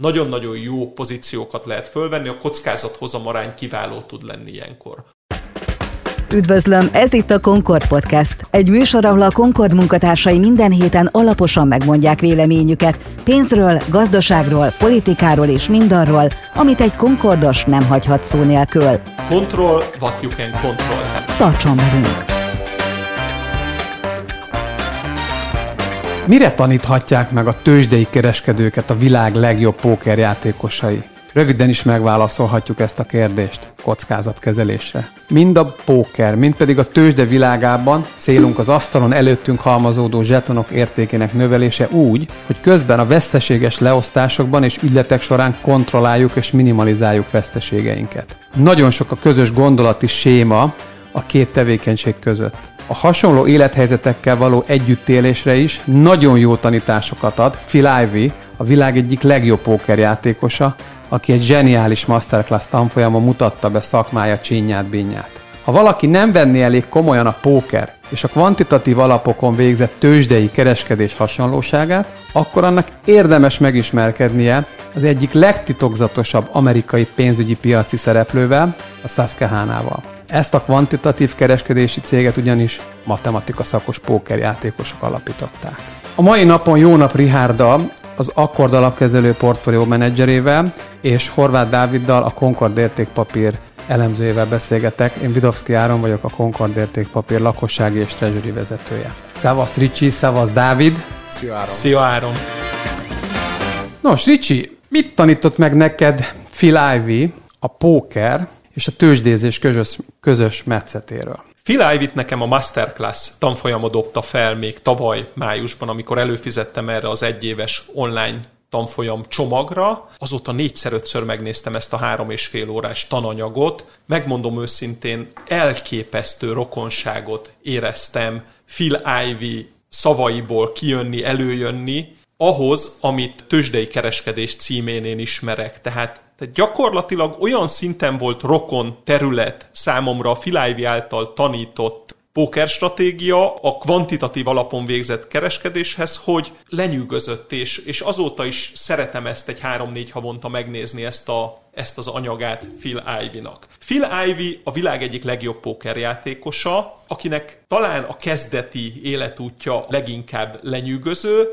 nagyon-nagyon jó pozíciókat lehet fölvenni, a kockázat hozamarány kiváló tud lenni ilyenkor. Üdvözlöm, ez itt a Concord Podcast. Egy műsor, ahol a Concord munkatársai minden héten alaposan megmondják véleményüket pénzről, gazdaságról, politikáról és mindarról, amit egy Concordos nem hagyhat szó nélkül. Control what you can control. Tartson velünk! Mire taníthatják meg a tőzsdei kereskedőket a világ legjobb pókerjátékosai? Röviden is megválaszolhatjuk ezt a kérdést kockázatkezelésre. Mind a póker, mind pedig a tőzsde világában célunk az asztalon előttünk halmazódó zsetonok értékének növelése úgy, hogy közben a veszteséges leosztásokban és ügyletek során kontrolláljuk és minimalizáljuk veszteségeinket. Nagyon sok a közös gondolati séma a két tevékenység között a hasonló élethelyzetekkel való együttélésre is nagyon jó tanításokat ad Phil Ivey, a világ egyik legjobb pókerjátékosa, aki egy zseniális masterclass tanfolyamon mutatta be szakmája csinyát binyát. Ha valaki nem venné elég komolyan a póker és a kvantitatív alapokon végzett tőzsdei kereskedés hasonlóságát, akkor annak érdemes megismerkednie az egyik legtitokzatosabb amerikai pénzügyi piaci szereplővel, a Susquehanával. Ezt a kvantitatív kereskedési céget ugyanis matematika szakos pókerjátékosok alapították. A mai napon jó nap Richárda, az Akkord alapkezelő portfólió menedzserével és Horváth Dáviddal a Concord értékpapír elemzőjével beszélgetek. Én Vidovszki Áron vagyok, a Concord értékpapír lakossági és treasury vezetője. Szevasz Ricsi, szevasz Dávid. Szia Áron. Szia Áron. Nos, Ricsi, mit tanított meg neked Phil Ivey a póker és a tőzsdézés közös, közös metszetéről? Phil Ivey-t nekem a Masterclass tanfolyama dobta fel még tavaly májusban, amikor előfizettem erre az egyéves online tanfolyam csomagra. Azóta négyszer-ötször megnéztem ezt a három és fél órás tananyagot. Megmondom őszintén, elképesztő rokonságot éreztem Phil Ivey szavaiból kijönni, előjönni, ahhoz, amit tőzsdei kereskedés címén én ismerek. Tehát tehát gyakorlatilag olyan szinten volt rokon terület számomra a Filájvi által tanított pókerstratégia a kvantitatív alapon végzett kereskedéshez, hogy lenyűgözött, és, és azóta is szeretem ezt egy három-négy havonta megnézni ezt, a, ezt az anyagát Phil Ivey-nak. Phil Ivey a világ egyik legjobb pókerjátékosa, akinek talán a kezdeti életútja leginkább lenyűgöző.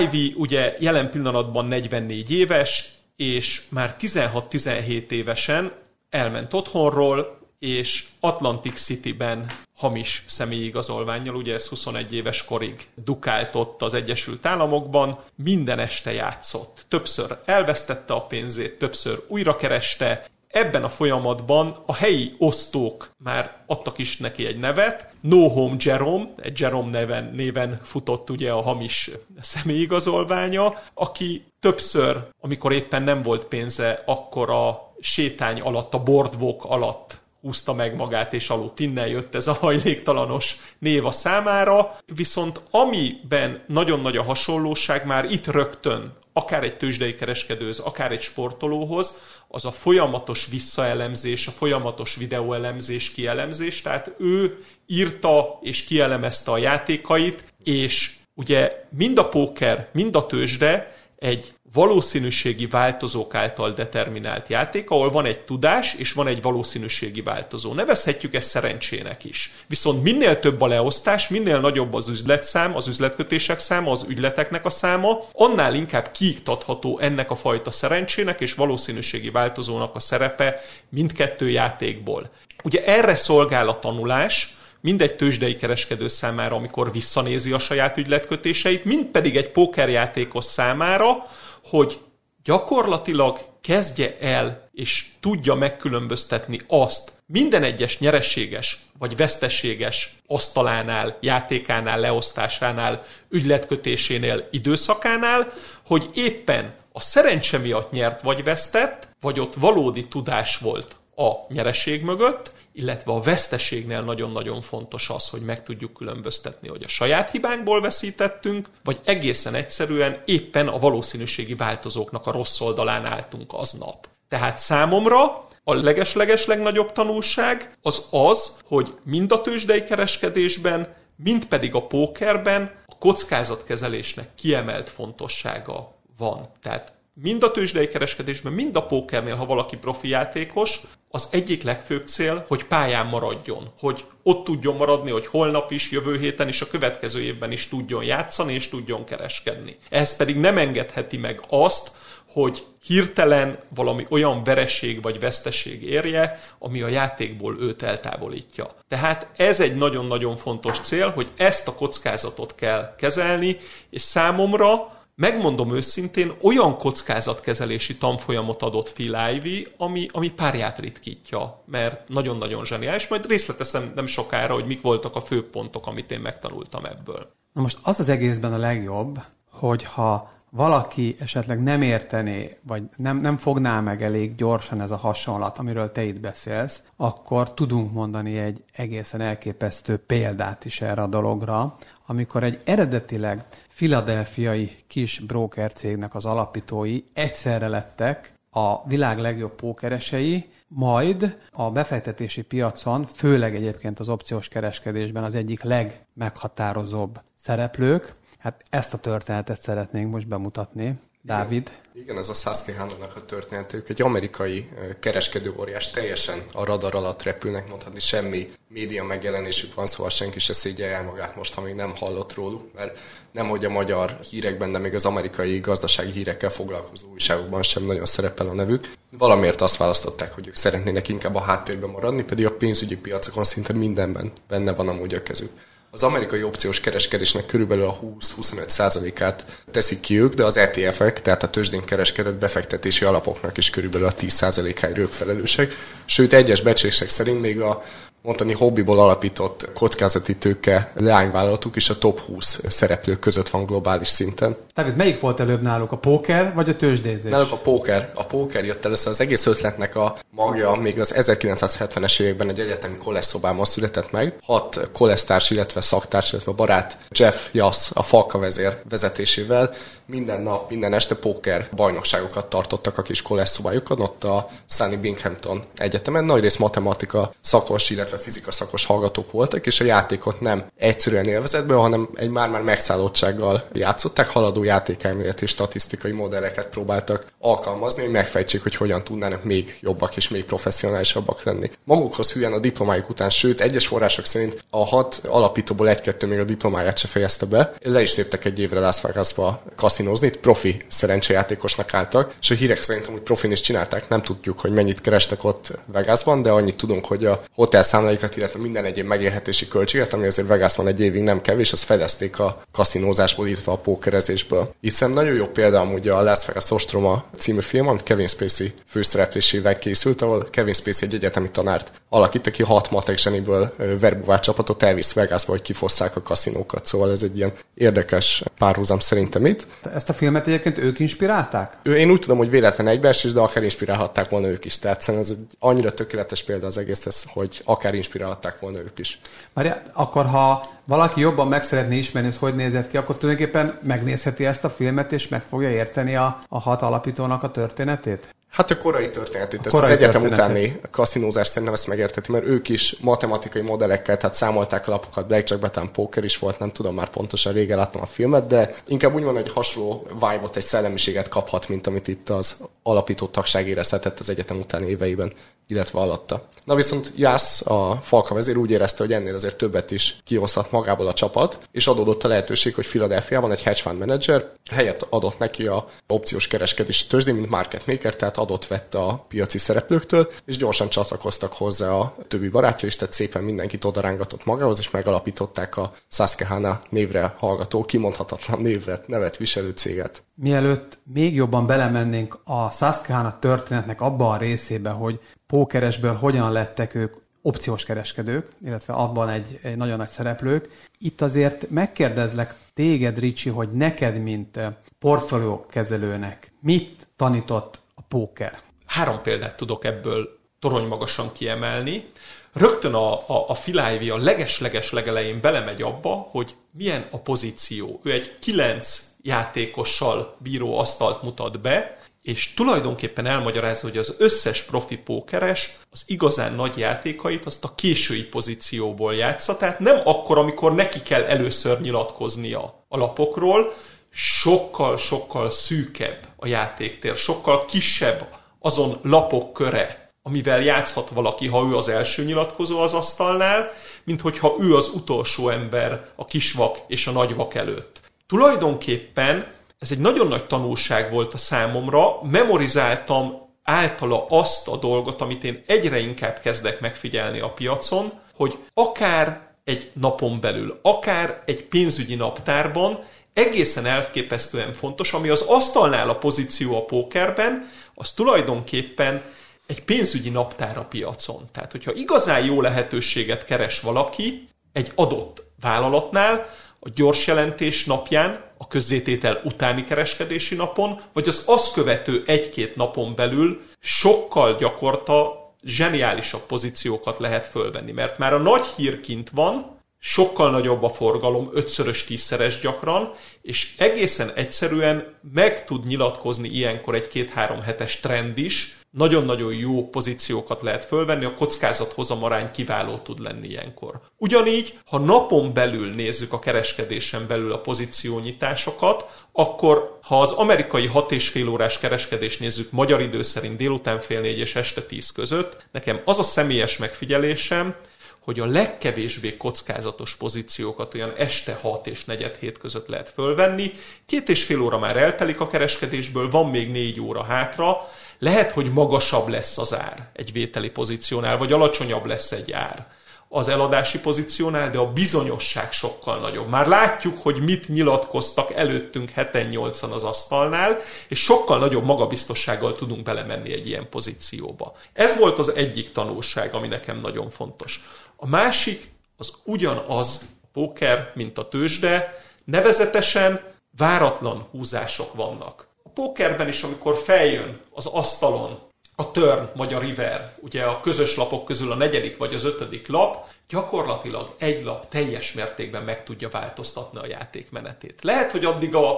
Ivey ugye jelen pillanatban 44 éves, és már 16-17 évesen elment otthonról, és Atlantic City-ben hamis személyigazolványjal, ugye ez 21 éves korig dukáltott az Egyesült Államokban, minden este játszott. Többször elvesztette a pénzét, többször újra kereste, Ebben a folyamatban a helyi osztók már adtak is neki egy nevet, No Home Jerome, egy Jerome neven, néven futott ugye a hamis személyigazolványa, aki többször, amikor éppen nem volt pénze, akkor a sétány alatt, a boardwalk alatt húzta meg magát, és aludt. Innen jött ez a hajléktalanos név a számára, viszont amiben nagyon nagy a hasonlóság már itt rögtön, akár egy tőzsdei kereskedőz, akár egy sportolóhoz, az a folyamatos visszaelemzés, a folyamatos videóelemzés, kielemzés, tehát ő írta és kielemezte a játékait, és ugye mind a póker, mind a tőzsde egy valószínűségi változók által determinált játék, ahol van egy tudás és van egy valószínűségi változó. Nevezhetjük ezt szerencsének is. Viszont minél több a leosztás, minél nagyobb az üzletszám, az üzletkötések száma, az ügyleteknek a száma, annál inkább kiiktatható ennek a fajta szerencsének és valószínűségi változónak a szerepe mindkettő játékból. Ugye erre szolgál a tanulás, mindegy tőzsdei kereskedő számára, amikor visszanézi a saját ügyletkötéseit, mind pedig egy pókerjátékos számára, hogy gyakorlatilag kezdje el és tudja megkülönböztetni azt minden egyes nyereséges vagy veszteséges asztalánál, játékánál, leosztásánál, ügyletkötésénél, időszakánál, hogy éppen a szerencse miatt nyert vagy vesztett, vagy ott valódi tudás volt a nyereség mögött, illetve a veszteségnél nagyon-nagyon fontos az, hogy meg tudjuk különböztetni, hogy a saját hibánkból veszítettünk, vagy egészen egyszerűen éppen a valószínűségi változóknak a rossz oldalán álltunk aznap. Tehát számomra a leges-leges legnagyobb tanulság az az, hogy mind a tőzsdei kereskedésben, mind pedig a pókerben a kockázatkezelésnek kiemelt fontossága van. Tehát mind a tőzsdei kereskedésben, mind a pókernél, ha valaki profi játékos, az egyik legfőbb cél, hogy pályán maradjon, hogy ott tudjon maradni, hogy holnap is, jövő héten is, a következő évben is tudjon játszani és tudjon kereskedni. Ez pedig nem engedheti meg azt, hogy hirtelen valami olyan vereség vagy veszteség érje, ami a játékból őt eltávolítja. Tehát ez egy nagyon-nagyon fontos cél, hogy ezt a kockázatot kell kezelni, és számomra megmondom őszintén, olyan kockázatkezelési tanfolyamot adott Phil Ivey, ami, ami párját ritkítja, mert nagyon-nagyon zseniális. Majd részleteszem nem sokára, hogy mik voltak a fő pontok, amit én megtanultam ebből. Na most az az egészben a legjobb, hogyha valaki esetleg nem értené, vagy nem, nem fogná meg elég gyorsan ez a hasonlat, amiről te itt beszélsz, akkor tudunk mondani egy egészen elképesztő példát is erre a dologra, amikor egy eredetileg filadelfiai kis broker cégnek az alapítói egyszerre lettek a világ legjobb pókeresei, majd a befektetési piacon, főleg egyébként az opciós kereskedésben az egyik legmeghatározóbb szereplők, Hát ezt a történetet szeretnénk most bemutatni. Dávid? Igen, igen ez a Susquehanna-nak a történet. Ők egy amerikai kereskedő óriás, teljesen a radar alatt repülnek, mondhatni semmi média megjelenésük van, szóval senki se szégyelje el magát most, ha még nem hallott róluk, mert nem hogy a magyar hírekben, de még az amerikai gazdasági hírekkel foglalkozó újságokban sem nagyon szerepel a nevük. Valamiért azt választották, hogy ők szeretnének inkább a háttérben maradni, pedig a pénzügyi piacokon szinte mindenben benne van amúgy a kezük. Az amerikai opciós kereskedésnek körülbelül a 20-25%-át teszik ki ők, de az ETF-ek, tehát a tőzsdén kereskedett befektetési alapoknak is körülbelül a 10%-áért ők felelősek. Sőt, egyes becslések szerint még a mondani hobbiból alapított kockázati tőke leányvállalatuk is a top 20 szereplők között van globális szinten. Tehát melyik volt előbb náluk, a póker vagy a tőzsdézés? Náluk a póker. A póker jött először. Az egész ötletnek a magja még az 1970-es években egy egyetemi koleszszobában született meg. Hat kolesztárs, illetve szaktárs, illetve barát Jeff Yass, a Falka vezér vezetésével minden nap, minden este póker bajnokságokat tartottak a kis koleszszobájukon, ott a Sunny Binghamton Egyetemen. Nagyrészt matematika szakos, illetve fizika szakos hallgatók voltak, és a játékot nem egyszerűen élvezetben, hanem egy már-már megszállottsággal játszották, haladó játékelméleti és statisztikai modelleket próbáltak alkalmazni, hogy megfejtsék, hogy hogyan tudnának még jobbak és még professzionálisabbak lenni. Magukhoz hülyen a diplomájuk után, sőt, egyes források szerint a hat alapítóból egy-kettő még a diplomáját se fejezte be. Le is léptek egy évre Las Vegasba kaszinozni, itt profi szerencsejátékosnak álltak, és a hírek szerint amúgy profin is csinálták, nem tudjuk, hogy mennyit kerestek ott Vegasban, de annyit tudunk, hogy a hotel számláikat, illetve minden egyéb megélhetési költséget, ami azért Vegasban egy évig nem kevés, azt fedezték a kaszinózásból, illetve a pókerezésből. Itt szerintem nagyon jó példa amúgy a Las Vegas Ostroma című film, amit Kevin Spacey főszereplésével készült, ahol Kevin Spacey egy egyetemi tanárt alakít, aki hat matek zseniből verbuvát csapatot elvisz Vegasba, hogy kifosszák a kaszinókat. Szóval ez egy ilyen érdekes párhuzam szerintem itt. Ezt a filmet egyébként ők inspirálták? Ő, én úgy tudom, hogy véletlen egybeesés, de akár inspirálhatták volna ők is. Tehát szerintem ez egy annyira tökéletes példa az egész, hogy akár inspirálhatták volna ők is. Már akkor ha valaki jobban meg szeretné ismerni, hogy hogy nézett ki, akkor tulajdonképpen megnézheti ezt a filmet, és meg fogja érteni a, a hat alapítónak a történetét? Hát a korai történetét, a ezt korai az egyetem utáni kaszinózás szerintem ezt megérteti, mert ők is matematikai modellekkel, tehát számolták a lapokat, blackjack, betán poker is volt, nem tudom már pontosan, régen láttam a filmet, de inkább úgy van, hogy hasonló vibe egy szellemiséget kaphat, mint amit itt az alapító tagság érezhetett az egyetem utáni éveiben illetve alatta. Na viszont Jász, a Falka vezér úgy érezte, hogy ennél azért többet is kihozhat magából a csapat, és adódott a lehetőség, hogy Philadelphiában egy hedge fund manager helyet adott neki a opciós kereskedési tőzsdén, mint market maker, tehát adott vette a piaci szereplőktől, és gyorsan csatlakoztak hozzá a többi barátja is, tehát szépen mindenkit odarángatott magához, és megalapították a Susquehanna névre hallgató, kimondhatatlan névet, nevet viselő céget. Mielőtt még jobban belemennénk a Susquehanna történetnek abba a részébe, hogy pókeresből hogyan lettek ők opciós kereskedők, illetve abban egy, egy nagyon nagy szereplők. Itt azért megkérdezlek téged, Ricsi, hogy neked, mint eh, portfólió kezelőnek, mit tanított a póker? Három példát tudok ebből torony magasan kiemelni. Rögtön a, a, a Filájvi a leges-leges legelején belemegy abba, hogy milyen a pozíció. Ő egy kilenc játékossal bíró asztalt mutat be, és tulajdonképpen elmagyarázza, hogy az összes profi pókeres az igazán nagy játékait azt a késői pozícióból játsza, tehát nem akkor, amikor neki kell először nyilatkoznia a lapokról, sokkal-sokkal szűkebb a játéktér, sokkal kisebb azon lapok köre, amivel játszhat valaki, ha ő az első nyilatkozó az asztalnál, mint hogyha ő az utolsó ember a kisvak és a nagyvak előtt. Tulajdonképpen ez egy nagyon nagy tanulság volt a számomra, memorizáltam általa azt a dolgot, amit én egyre inkább kezdek megfigyelni a piacon, hogy akár egy napon belül, akár egy pénzügyi naptárban egészen elképesztően fontos, ami az asztalnál a pozíció a pókerben, az tulajdonképpen egy pénzügyi naptár a piacon. Tehát, hogyha igazán jó lehetőséget keres valaki egy adott vállalatnál, a gyors jelentés napján, a közzététel utáni kereskedési napon, vagy az azt követő egy-két napon belül sokkal gyakorta zseniálisabb pozíciókat lehet fölvenni, mert már a nagy hír kint van, sokkal nagyobb a forgalom, ötszörös, tízszeres gyakran, és egészen egyszerűen meg tud nyilatkozni ilyenkor egy két-három hetes trend is, nagyon-nagyon jó pozíciókat lehet fölvenni, a kockázat hozamarány kiváló tud lenni ilyenkor. Ugyanígy, ha napon belül nézzük a kereskedésen belül a pozíciónyitásokat, akkor ha az amerikai 6 és fél órás kereskedés nézzük magyar idő szerint délután fél négy és este 10 között, nekem az a személyes megfigyelésem, hogy a legkevésbé kockázatos pozíciókat olyan este 6 és negyed hét között lehet fölvenni. Két és fél óra már eltelik a kereskedésből, van még négy óra hátra, lehet, hogy magasabb lesz az ár egy vételi pozíciónál, vagy alacsonyabb lesz egy ár az eladási pozíciónál, de a bizonyosság sokkal nagyobb. Már látjuk, hogy mit nyilatkoztak előttünk heten nyolcan az asztalnál, és sokkal nagyobb magabiztossággal tudunk belemenni egy ilyen pozícióba. Ez volt az egyik tanulság, ami nekem nagyon fontos. A másik az ugyanaz a póker, mint a tőzsde, nevezetesen váratlan húzások vannak. A pókerben is, amikor feljön az asztalon a turn vagy a river, ugye a közös lapok közül a negyedik vagy az ötödik lap, gyakorlatilag egy lap teljes mértékben meg tudja változtatni a játék menetét. Lehet, hogy addig a,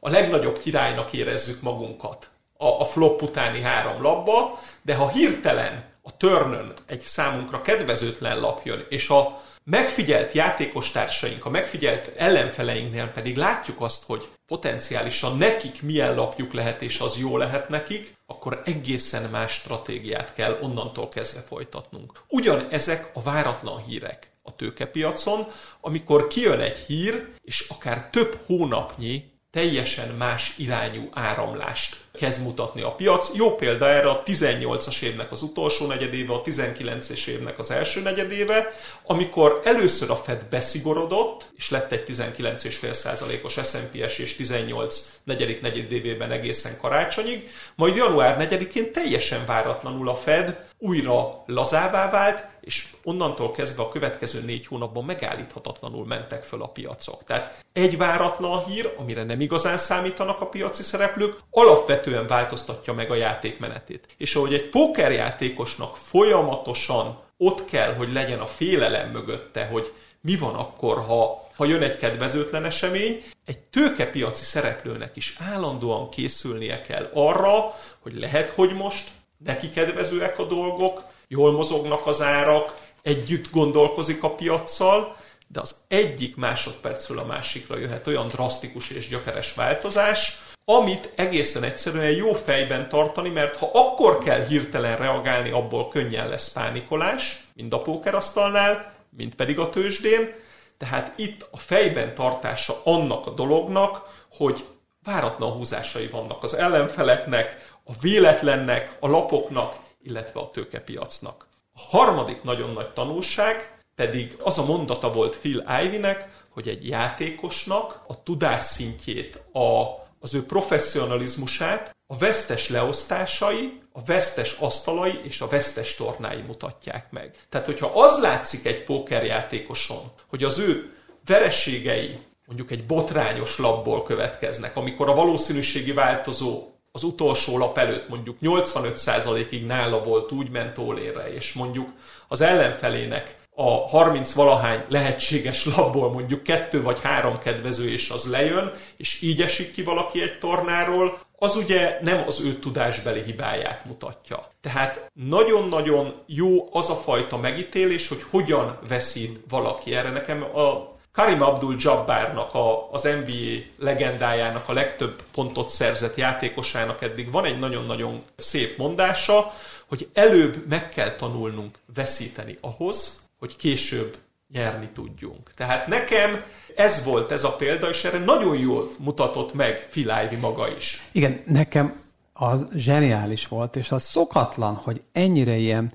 a legnagyobb királynak érezzük magunkat a, a flop utáni három labba, de ha hirtelen a törnön egy számunkra kedvezőtlen lap jön, és a megfigyelt játékos társaink, a megfigyelt ellenfeleinknél pedig látjuk azt, hogy potenciálisan nekik milyen lapjuk lehet, és az jó lehet nekik, akkor egészen más stratégiát kell onnantól kezdve folytatnunk. Ugyan ezek a váratlan hírek a tőkepiacon, amikor kijön egy hír, és akár több hónapnyi teljesen más irányú áramlást kezd mutatni a piac. Jó példa erre a 18-as évnek az utolsó negyedéve, a 19-es évnek az első negyedéve, amikor először a Fed beszigorodott, és lett egy 19,5%-os S&P és 18 negyedik negyedévében egészen karácsonyig, majd január 4-én teljesen váratlanul a Fed újra lazává vált, és onnantól kezdve a következő négy hónapban megállíthatatlanul mentek föl a piacok. Tehát egy váratlan hír, amire nem igazán számítanak a piaci szereplők, alapvetően változtatja meg a játékmenetét. És ahogy egy pókerjátékosnak folyamatosan ott kell, hogy legyen a félelem mögötte, hogy mi van akkor, ha, ha jön egy kedvezőtlen esemény, egy tőkepiaci szereplőnek is állandóan készülnie kell arra, hogy lehet, hogy most neki kedvezőek a dolgok, jól mozognak az árak, együtt gondolkozik a piaccal, de az egyik másodpercről a másikra jöhet olyan drasztikus és gyökeres változás, amit egészen egyszerűen jó fejben tartani, mert ha akkor kell hirtelen reagálni, abból könnyen lesz pánikolás, mind a pókerasztalnál, mind pedig a tőzsdén, tehát itt a fejben tartása annak a dolognak, hogy váratlan húzásai vannak az ellenfeleknek, a véletlennek, a lapoknak, illetve a tőkepiacnak. A harmadik nagyon nagy tanulság pedig az a mondata volt Phil Ivey-nek, hogy egy játékosnak a tudásszintjét, a, az ő professzionalizmusát a vesztes leosztásai, a vesztes asztalai és a vesztes tornái mutatják meg. Tehát, hogyha az látszik egy pókerjátékoson, hogy az ő vereségei mondjuk egy botrányos labból következnek, amikor a valószínűségi változó az utolsó lap előtt mondjuk 85%-ig nála volt, úgy ment ólére, és mondjuk az ellenfelének a 30 valahány lehetséges labból mondjuk kettő vagy három kedvező, és az lejön, és így esik ki valaki egy tornáról, az ugye nem az ő tudásbeli hibáját mutatja. Tehát nagyon-nagyon jó az a fajta megítélés, hogy hogyan veszít valaki. Erre nekem a Karim Abdul-Jabbarnak, a, az NBA legendájának, a legtöbb pontot szerzett játékosának eddig van egy nagyon-nagyon szép mondása, hogy előbb meg kell tanulnunk veszíteni ahhoz, hogy később nyerni tudjunk. Tehát nekem ez volt ez a példa, és erre nagyon jól mutatott meg Filájvi maga is. Igen, nekem az zseniális volt, és az szokatlan, hogy ennyire ilyen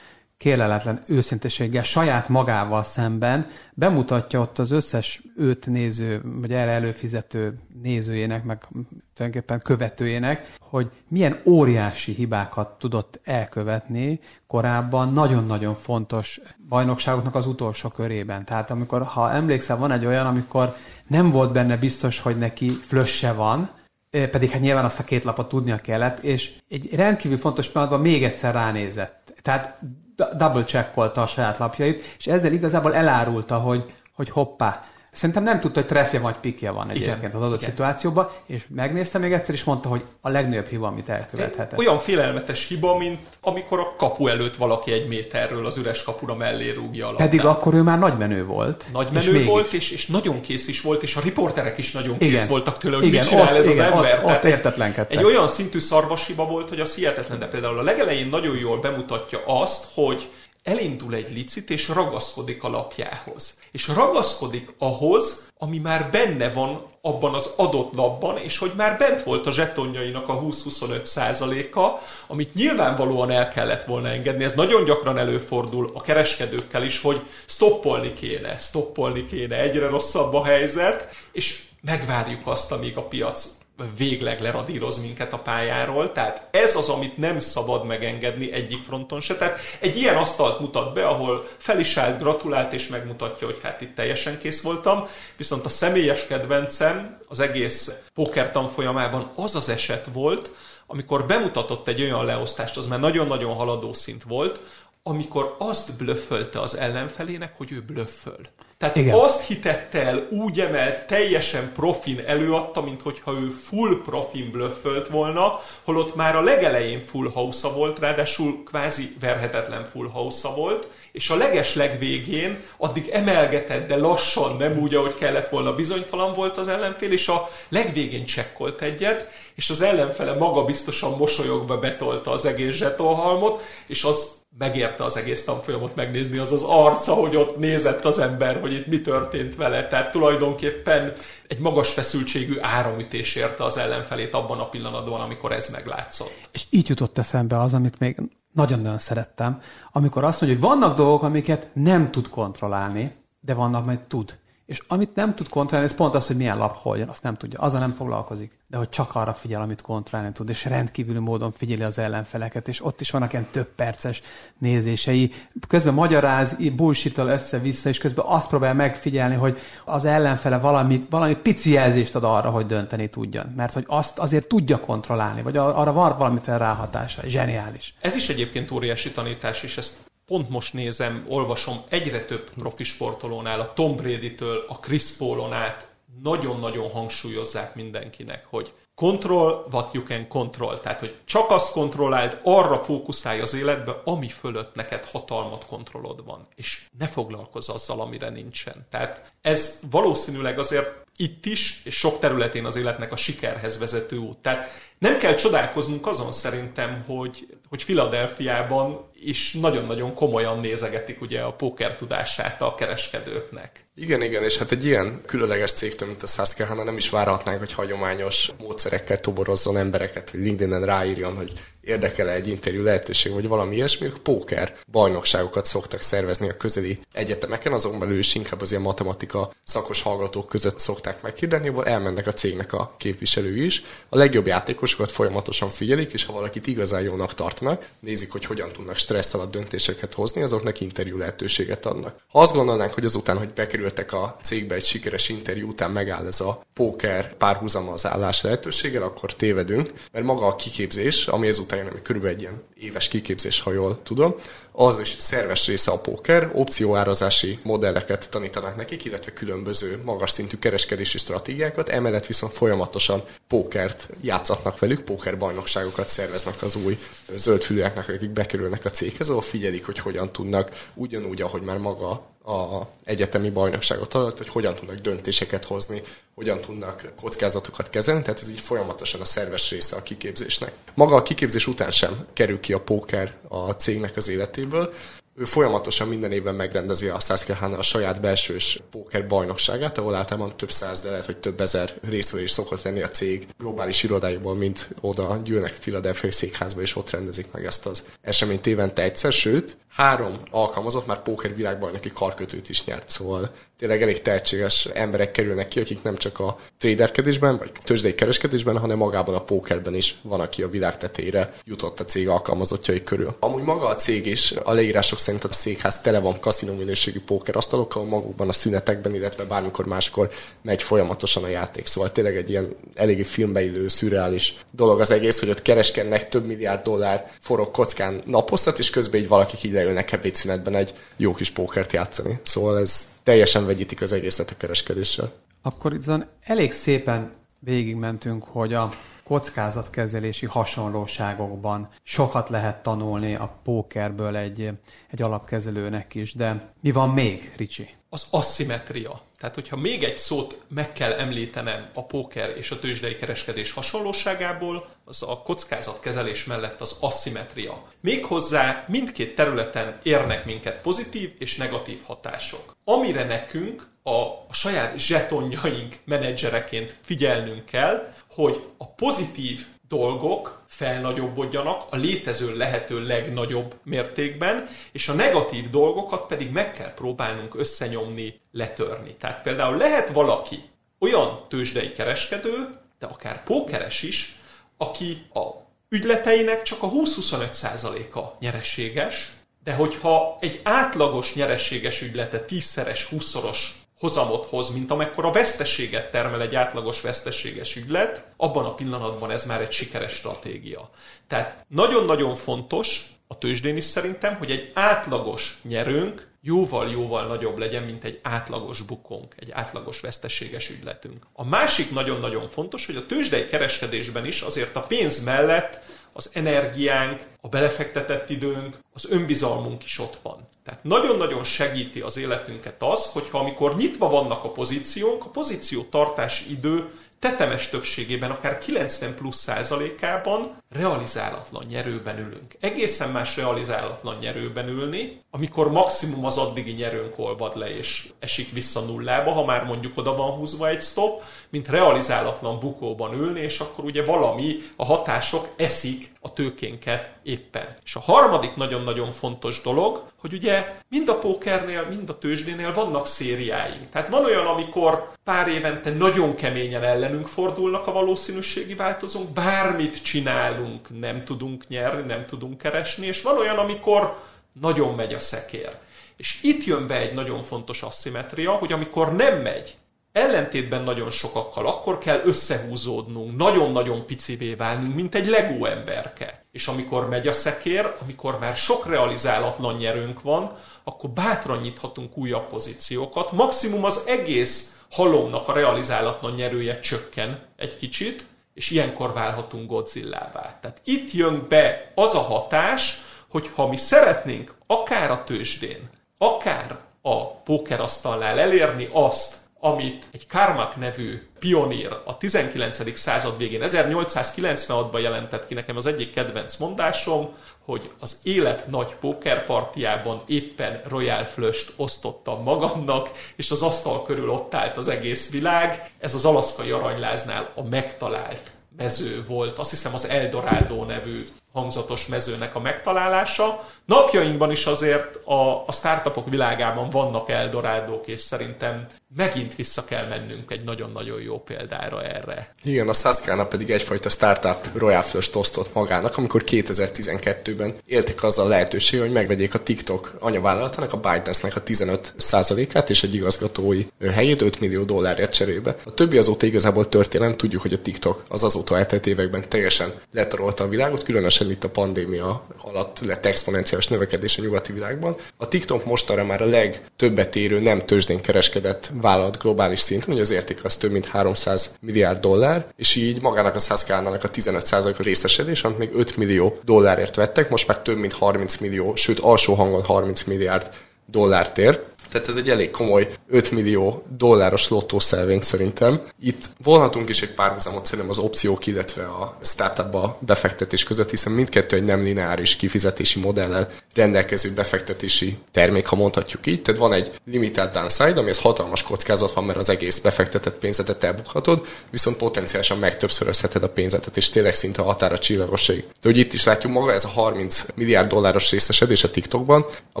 kéleletlen őszinteséggel saját magával szemben bemutatja ott az összes őt néző, vagy erre előfizető nézőjének, meg tulajdonképpen követőjének, hogy milyen óriási hibákat tudott elkövetni korábban nagyon-nagyon fontos bajnokságoknak az utolsó körében. Tehát amikor, ha emlékszel, van egy olyan, amikor nem volt benne biztos, hogy neki flösse van, pedig hát nyilván azt a két lapot tudnia kellett, és egy rendkívül fontos pillanatban még egyszer ránézett. Tehát double checkolta a saját lapjait, és ezzel igazából elárulta, hogy, hogy hoppá, Szerintem nem tudta, hogy treffje vagy pikje van egyébként igen, az adott igen. szituációban, és megnézte még egyszer, és mondta, hogy a legnagyobb hiba, amit elkövethetett. Olyan félelmetes hiba, mint amikor a kapu előtt valaki egy méterről az üres kapura mellé rúgja a Pedig akkor ő már nagy menő volt. Nagy menő és volt, és, és nagyon kész is volt, és a riporterek is nagyon kész igen. voltak tőle, hogy igen, mit csinál ott, ez igen, az ember. Ott, ott értetlenkedtek. Egy olyan szintű szarvashiba volt, hogy az hihetetlen, de például a legelején nagyon jól bemutatja azt, hogy elindul egy licit, és ragaszkodik a lapjához. És ragaszkodik ahhoz, ami már benne van abban az adott lapban, és hogy már bent volt a zsetonjainak a 20-25 százaléka, amit nyilvánvalóan el kellett volna engedni. Ez nagyon gyakran előfordul a kereskedőkkel is, hogy stoppolni kéne, stoppolni kéne, egyre rosszabb a helyzet, és megvárjuk azt, amíg a piac végleg leradíroz minket a pályáról, tehát ez az, amit nem szabad megengedni egyik fronton se. Tehát egy ilyen asztalt mutat be, ahol fel is állt, gratulált és megmutatja, hogy hát itt teljesen kész voltam, viszont a személyes kedvencem az egész póker tanfolyamában az az eset volt, amikor bemutatott egy olyan leosztást, az már nagyon-nagyon haladó szint volt, amikor azt blöffölte az ellenfelének, hogy ő blöfföl. Tehát Igen. azt hitette el, úgy emelt, teljesen profin előadta, mint hogyha ő full profin blöffölt volna, holott már a legelején full house volt, ráadásul kvázi verhetetlen full house volt, és a leges legvégén addig emelgetett, de lassan, nem úgy, ahogy kellett volna, bizonytalan volt az ellenfél, és a legvégén csekkolt egyet, és az ellenfele maga biztosan mosolyogva betolta az egész zsetonhalmot, és az megérte az egész tanfolyamot megnézni, az az arca, hogy ott nézett az ember, hogy itt mi történt vele. Tehát tulajdonképpen egy magas feszültségű áramütés érte az ellenfelét abban a pillanatban, amikor ez meglátszott. És így jutott eszembe az, amit még nagyon-nagyon szerettem, amikor azt mondja, hogy vannak dolgok, amiket nem tud kontrollálni, de vannak, majd tud. És amit nem tud kontrollálni, ez pont az, hogy milyen lap hol jön, azt nem tudja. Azzal nem foglalkozik. De hogy csak arra figyel, amit kontrollálni tud, és rendkívüli módon figyeli az ellenfeleket, és ott is vannak ilyen több perces nézései. Közben magyaráz, bullshit össze-vissza, és közben azt próbál megfigyelni, hogy az ellenfele valamit, valami pici jelzést ad arra, hogy dönteni tudjon. Mert hogy azt azért tudja kontrollálni, vagy arra van valamiféle ráhatása. Zseniális. Ez is egyébként óriási tanítás, és ezt pont most nézem, olvasom egyre több profi sportolónál, a Tom Brady-től a Chris Paulon át nagyon-nagyon hangsúlyozzák mindenkinek, hogy control what you can control. Tehát, hogy csak azt kontrolláld, arra fókuszálj az életbe, ami fölött neked hatalmat kontrollod van. És ne foglalkozz azzal, amire nincsen. Tehát ez valószínűleg azért itt is, és sok területén az életnek a sikerhez vezető út. Tehát nem kell csodálkoznunk azon szerintem, hogy, hogy Filadelfiában is nagyon-nagyon komolyan nézegetik ugye a póker tudását a kereskedőknek. Igen, igen, és hát egy ilyen különleges cégtől, mint a Susquehanna nem is várhatnánk, hogy hagyományos módszerekkel toborozzon embereket, hogy LinkedIn-en ráírjon, hogy érdekel egy interjú lehetőség, vagy valami ilyesmi, ők póker bajnokságokat szoktak szervezni a közeli egyetemeken, azon belül is inkább az ilyen matematika szakos hallgatók között szokták meghirdeni, ahol elmennek a cégnek a képviselői is. A legjobb játékosokat folyamatosan figyelik, és ha valakit igazán jónak tartanak, nézik, hogy hogyan tudnak stressz alatt döntéseket hozni, azoknak interjú lehetőséget adnak. Ha azt gondolnánk, hogy azután, hogy bekerültek a cégbe egy sikeres interjú után megáll ez a póker párhuzama az állás lehetőséggel, akkor tévedünk, mert maga a kiképzés, ami ezután jön, ami körülbelül egy ilyen éves kiképzés, ha jól tudom, az is szerves része a póker, opcióárazási modelleket tanítanak nekik, illetve különböző magas szintű kereskedési stratégiákat, emellett viszont folyamatosan pókert játszatnak velük, póker bajnokságokat szerveznek az új zöldfülűeknek, akik bekerülnek a céghez, ahol figyelik, hogy hogyan tudnak ugyanúgy, ahogy már maga a egyetemi bajnokságot alatt, hogy hogyan tudnak döntéseket hozni, hogyan tudnak kockázatokat kezelni, tehát ez így folyamatosan a szerves része a kiképzésnek. Maga a kiképzés után sem kerül ki a póker a cégnek az életéből, ő folyamatosan minden évben megrendezi a Susquehanna a saját belsős póker bajnokságát, ahol általában több száz, de lehet, hogy több ezer részvevő is szokott lenni a cég globális irodáiból, mint oda gyűlnek Philadelphia székházba, és ott rendezik meg ezt az eseményt évente egyszer, sőt, három alkalmazott már póker világbajnoki karkötőt is nyert, szóval tényleg elég tehetséges emberek kerülnek ki, akik nem csak a traderkedésben, vagy tőzsdei kereskedésben, hanem magában a pókerben is van, aki a világ tetejére jutott a cég alkalmazottjai körül. Amúgy maga a cég is, a leírások szerint a székház tele van kaszinó minőségű pókerasztalokkal, magukban a szünetekben, illetve bármikor máskor megy folyamatosan a játék. Szóval tényleg egy ilyen eléggé filmbeillő, szürreális dolog az egész, hogy ott kereskednek több milliárd dollár forog kockán naposztat, és közben így valaki így leülnek ebédszünetben egy jó kis pókert játszani. Szóval ez teljesen vegyítik az egészet a kereskedéssel. Akkor itt elég szépen végigmentünk, hogy a kockázatkezelési hasonlóságokban sokat lehet tanulni a pókerből egy, egy alapkezelőnek is, de mi van még, Ricsi? Az asszimetria. Tehát, hogyha még egy szót meg kell említenem a póker és a tőzsdei kereskedés hasonlóságából, az a kockázatkezelés mellett az asszimetria. Méghozzá mindkét területen érnek minket pozitív és negatív hatások. Amire nekünk a, saját zsetonjaink menedzsereként figyelnünk kell, hogy a pozitív dolgok felnagyobbodjanak a létező lehető legnagyobb mértékben, és a negatív dolgokat pedig meg kell próbálnunk összenyomni, letörni. Tehát például lehet valaki olyan tőzsdei kereskedő, de akár pókeres is, aki a ügyleteinek csak a 20-25%-a nyereséges, de hogyha egy átlagos nyereséges ügylete tízszeres, húszszoros hozamot hoz, mint amekkora veszteséget termel egy átlagos veszteséges ügylet, abban a pillanatban ez már egy sikeres stratégia. Tehát nagyon-nagyon fontos a tőzsdén is szerintem, hogy egy átlagos nyerőnk jóval-jóval nagyobb legyen, mint egy átlagos bukónk, egy átlagos veszteséges ügyletünk. A másik nagyon-nagyon fontos, hogy a tőzsdei kereskedésben is azért a pénz mellett az energiánk, a belefektetett időnk, az önbizalmunk is ott van. Tehát nagyon-nagyon segíti az életünket az, hogyha amikor nyitva vannak a pozíciónk, a pozíció tartási idő tetemes többségében, akár 90 plusz százalékában realizálatlan nyerőben ülünk. Egészen más realizálatlan nyerőben ülni, amikor maximum az addigi nyerőnk olvad le és esik vissza nullába, ha már mondjuk oda van húzva egy stop, mint realizálatlan bukóban ülni, és akkor ugye valami, a hatások eszik a tőkénket éppen. És a harmadik nagyon-nagyon fontos dolog, hogy ugye mind a pókernél, mind a tőzsdénél vannak szériáink. Tehát van olyan, amikor pár évente nagyon keményen ellenünk fordulnak a valószínűségi változók, bármit csinálunk, nem tudunk nyerni, nem tudunk keresni, és van olyan, amikor nagyon megy a szekér. És itt jön be egy nagyon fontos asszimetria, hogy amikor nem megy, ellentétben nagyon sokakkal, akkor kell összehúzódnunk, nagyon-nagyon picivé válnunk, mint egy legó emberke. És amikor megy a szekér, amikor már sok realizálatlan nyerőnk van, akkor bátran nyithatunk újabb pozíciókat. Maximum az egész halomnak a realizálatlan nyerője csökken egy kicsit, és ilyenkor válhatunk Godzillává. Tehát itt jön be az a hatás, hogy ha mi szeretnénk akár a tőzsdén, akár a pókerasztalnál elérni azt, amit egy Karmak nevű pionír a 19. század végén, 1896-ban jelentett ki nekem az egyik kedvenc mondásom, hogy az élet nagy pókerpartiában éppen Royal Flush-t osztottam magamnak, és az asztal körül ott állt az egész világ. Ez az alaszkai aranyláznál a megtalált mező volt, azt hiszem az Eldorado nevű hangzatos mezőnek a megtalálása. Napjainkban is azért a, a startupok világában vannak Eldorádók, és szerintem megint vissza kell mennünk egy nagyon-nagyon jó példára erre. Igen, a Saskana pedig egyfajta startup Royal Flush osztott magának, amikor 2012-ben éltek azzal a lehetőség, hogy megvegyék a TikTok anyavállalatának, a ByteDance-nek a 15%-át és egy igazgatói helyét 5 millió dollárért cserébe. A többi azóta igazából történelem, tudjuk, hogy a TikTok az azóta eltelt években teljesen letarolta a világot, különösen itt a pandémia alatt lett exponenciális növekedés a nyugati világban. A TikTok mostanra már a legtöbbet érő nem tőzsdén kereskedett vállalat globális szinten, hogy az érték az több mint 300 milliárd dollár, és így magának a Saskana-nak a 15%-a részesedés, amit még 5 millió dollárért vettek, most már több mint 30 millió, sőt alsó hangon 30 milliárd dollárt ér. Tehát ez egy elég komoly 5 millió dolláros lottószelvény szerintem. Itt volhatunk is egy párhuzamot szerintem az opciók, illetve a startupba befektetés között, hiszen mindkettő egy nem lineáris kifizetési modellel rendelkező befektetési termék, ha mondhatjuk így. Tehát van egy limited downside, ami ez hatalmas kockázat van, mert az egész befektetett pénzetet elbukhatod, viszont potenciálisan megtöbbszörözheted a pénzetet, és tényleg szinte a határa csillagoség. De hogy itt is látjuk maga, ez a 30 milliárd dolláros részesedés a TikTokban, a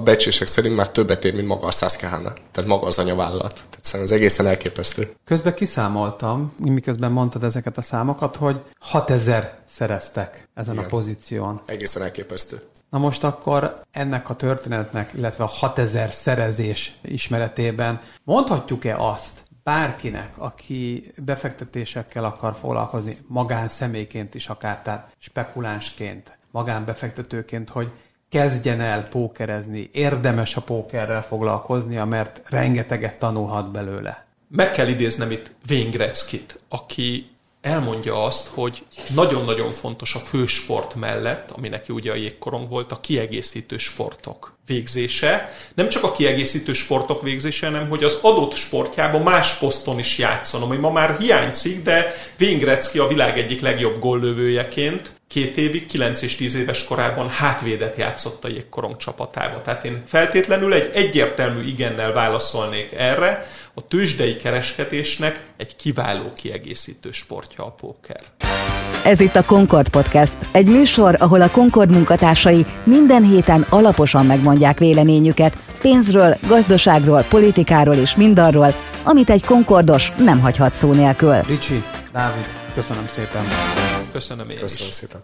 becsések szerint már többet ér, mint maga a Susquehanna. Tehát maga az anyavállalat. Tehát szerintem ez egészen elképesztő. Közben kiszámoltam, miközben mondtad ezeket a számokat, hogy 6000 szereztek ezen Igen. a pozíción. Egészen elképesztő. Na most akkor ennek a történetnek, illetve a 6000 szerezés ismeretében mondhatjuk-e azt, bárkinek, aki befektetésekkel akar foglalkozni, magánszemélyként is akár, tehát spekulánsként, magánbefektetőként, hogy kezdjen el pókerezni, érdemes a pókerrel foglalkoznia, mert rengeteget tanulhat belőle. Meg kell idéznem itt Wayne aki elmondja azt, hogy nagyon-nagyon fontos a fősport mellett, ami neki ugye a jégkorong volt, a kiegészítő sportok végzése. Nem csak a kiegészítő sportok végzése, hanem hogy az adott sportjában más poszton is játszon, ami ma már hiányzik, de Wayne a világ egyik legjobb góllövőjeként két évig, 9 és 10 éves korában hátvédet játszott a jégkorong csapatába. Tehát én feltétlenül egy egyértelmű igennel válaszolnék erre, a tőzsdei kereskedésnek egy kiváló kiegészítő sportja a póker. Ez itt a Concord Podcast, egy műsor, ahol a Concord munkatársai minden héten alaposan megmondják véleményüket pénzről, gazdaságról, politikáról és mindarról, amit egy Concordos nem hagyhat szó nélkül. Ricsi, Dávid, köszönöm szépen. Köszönöm én Köszönöm is. szépen.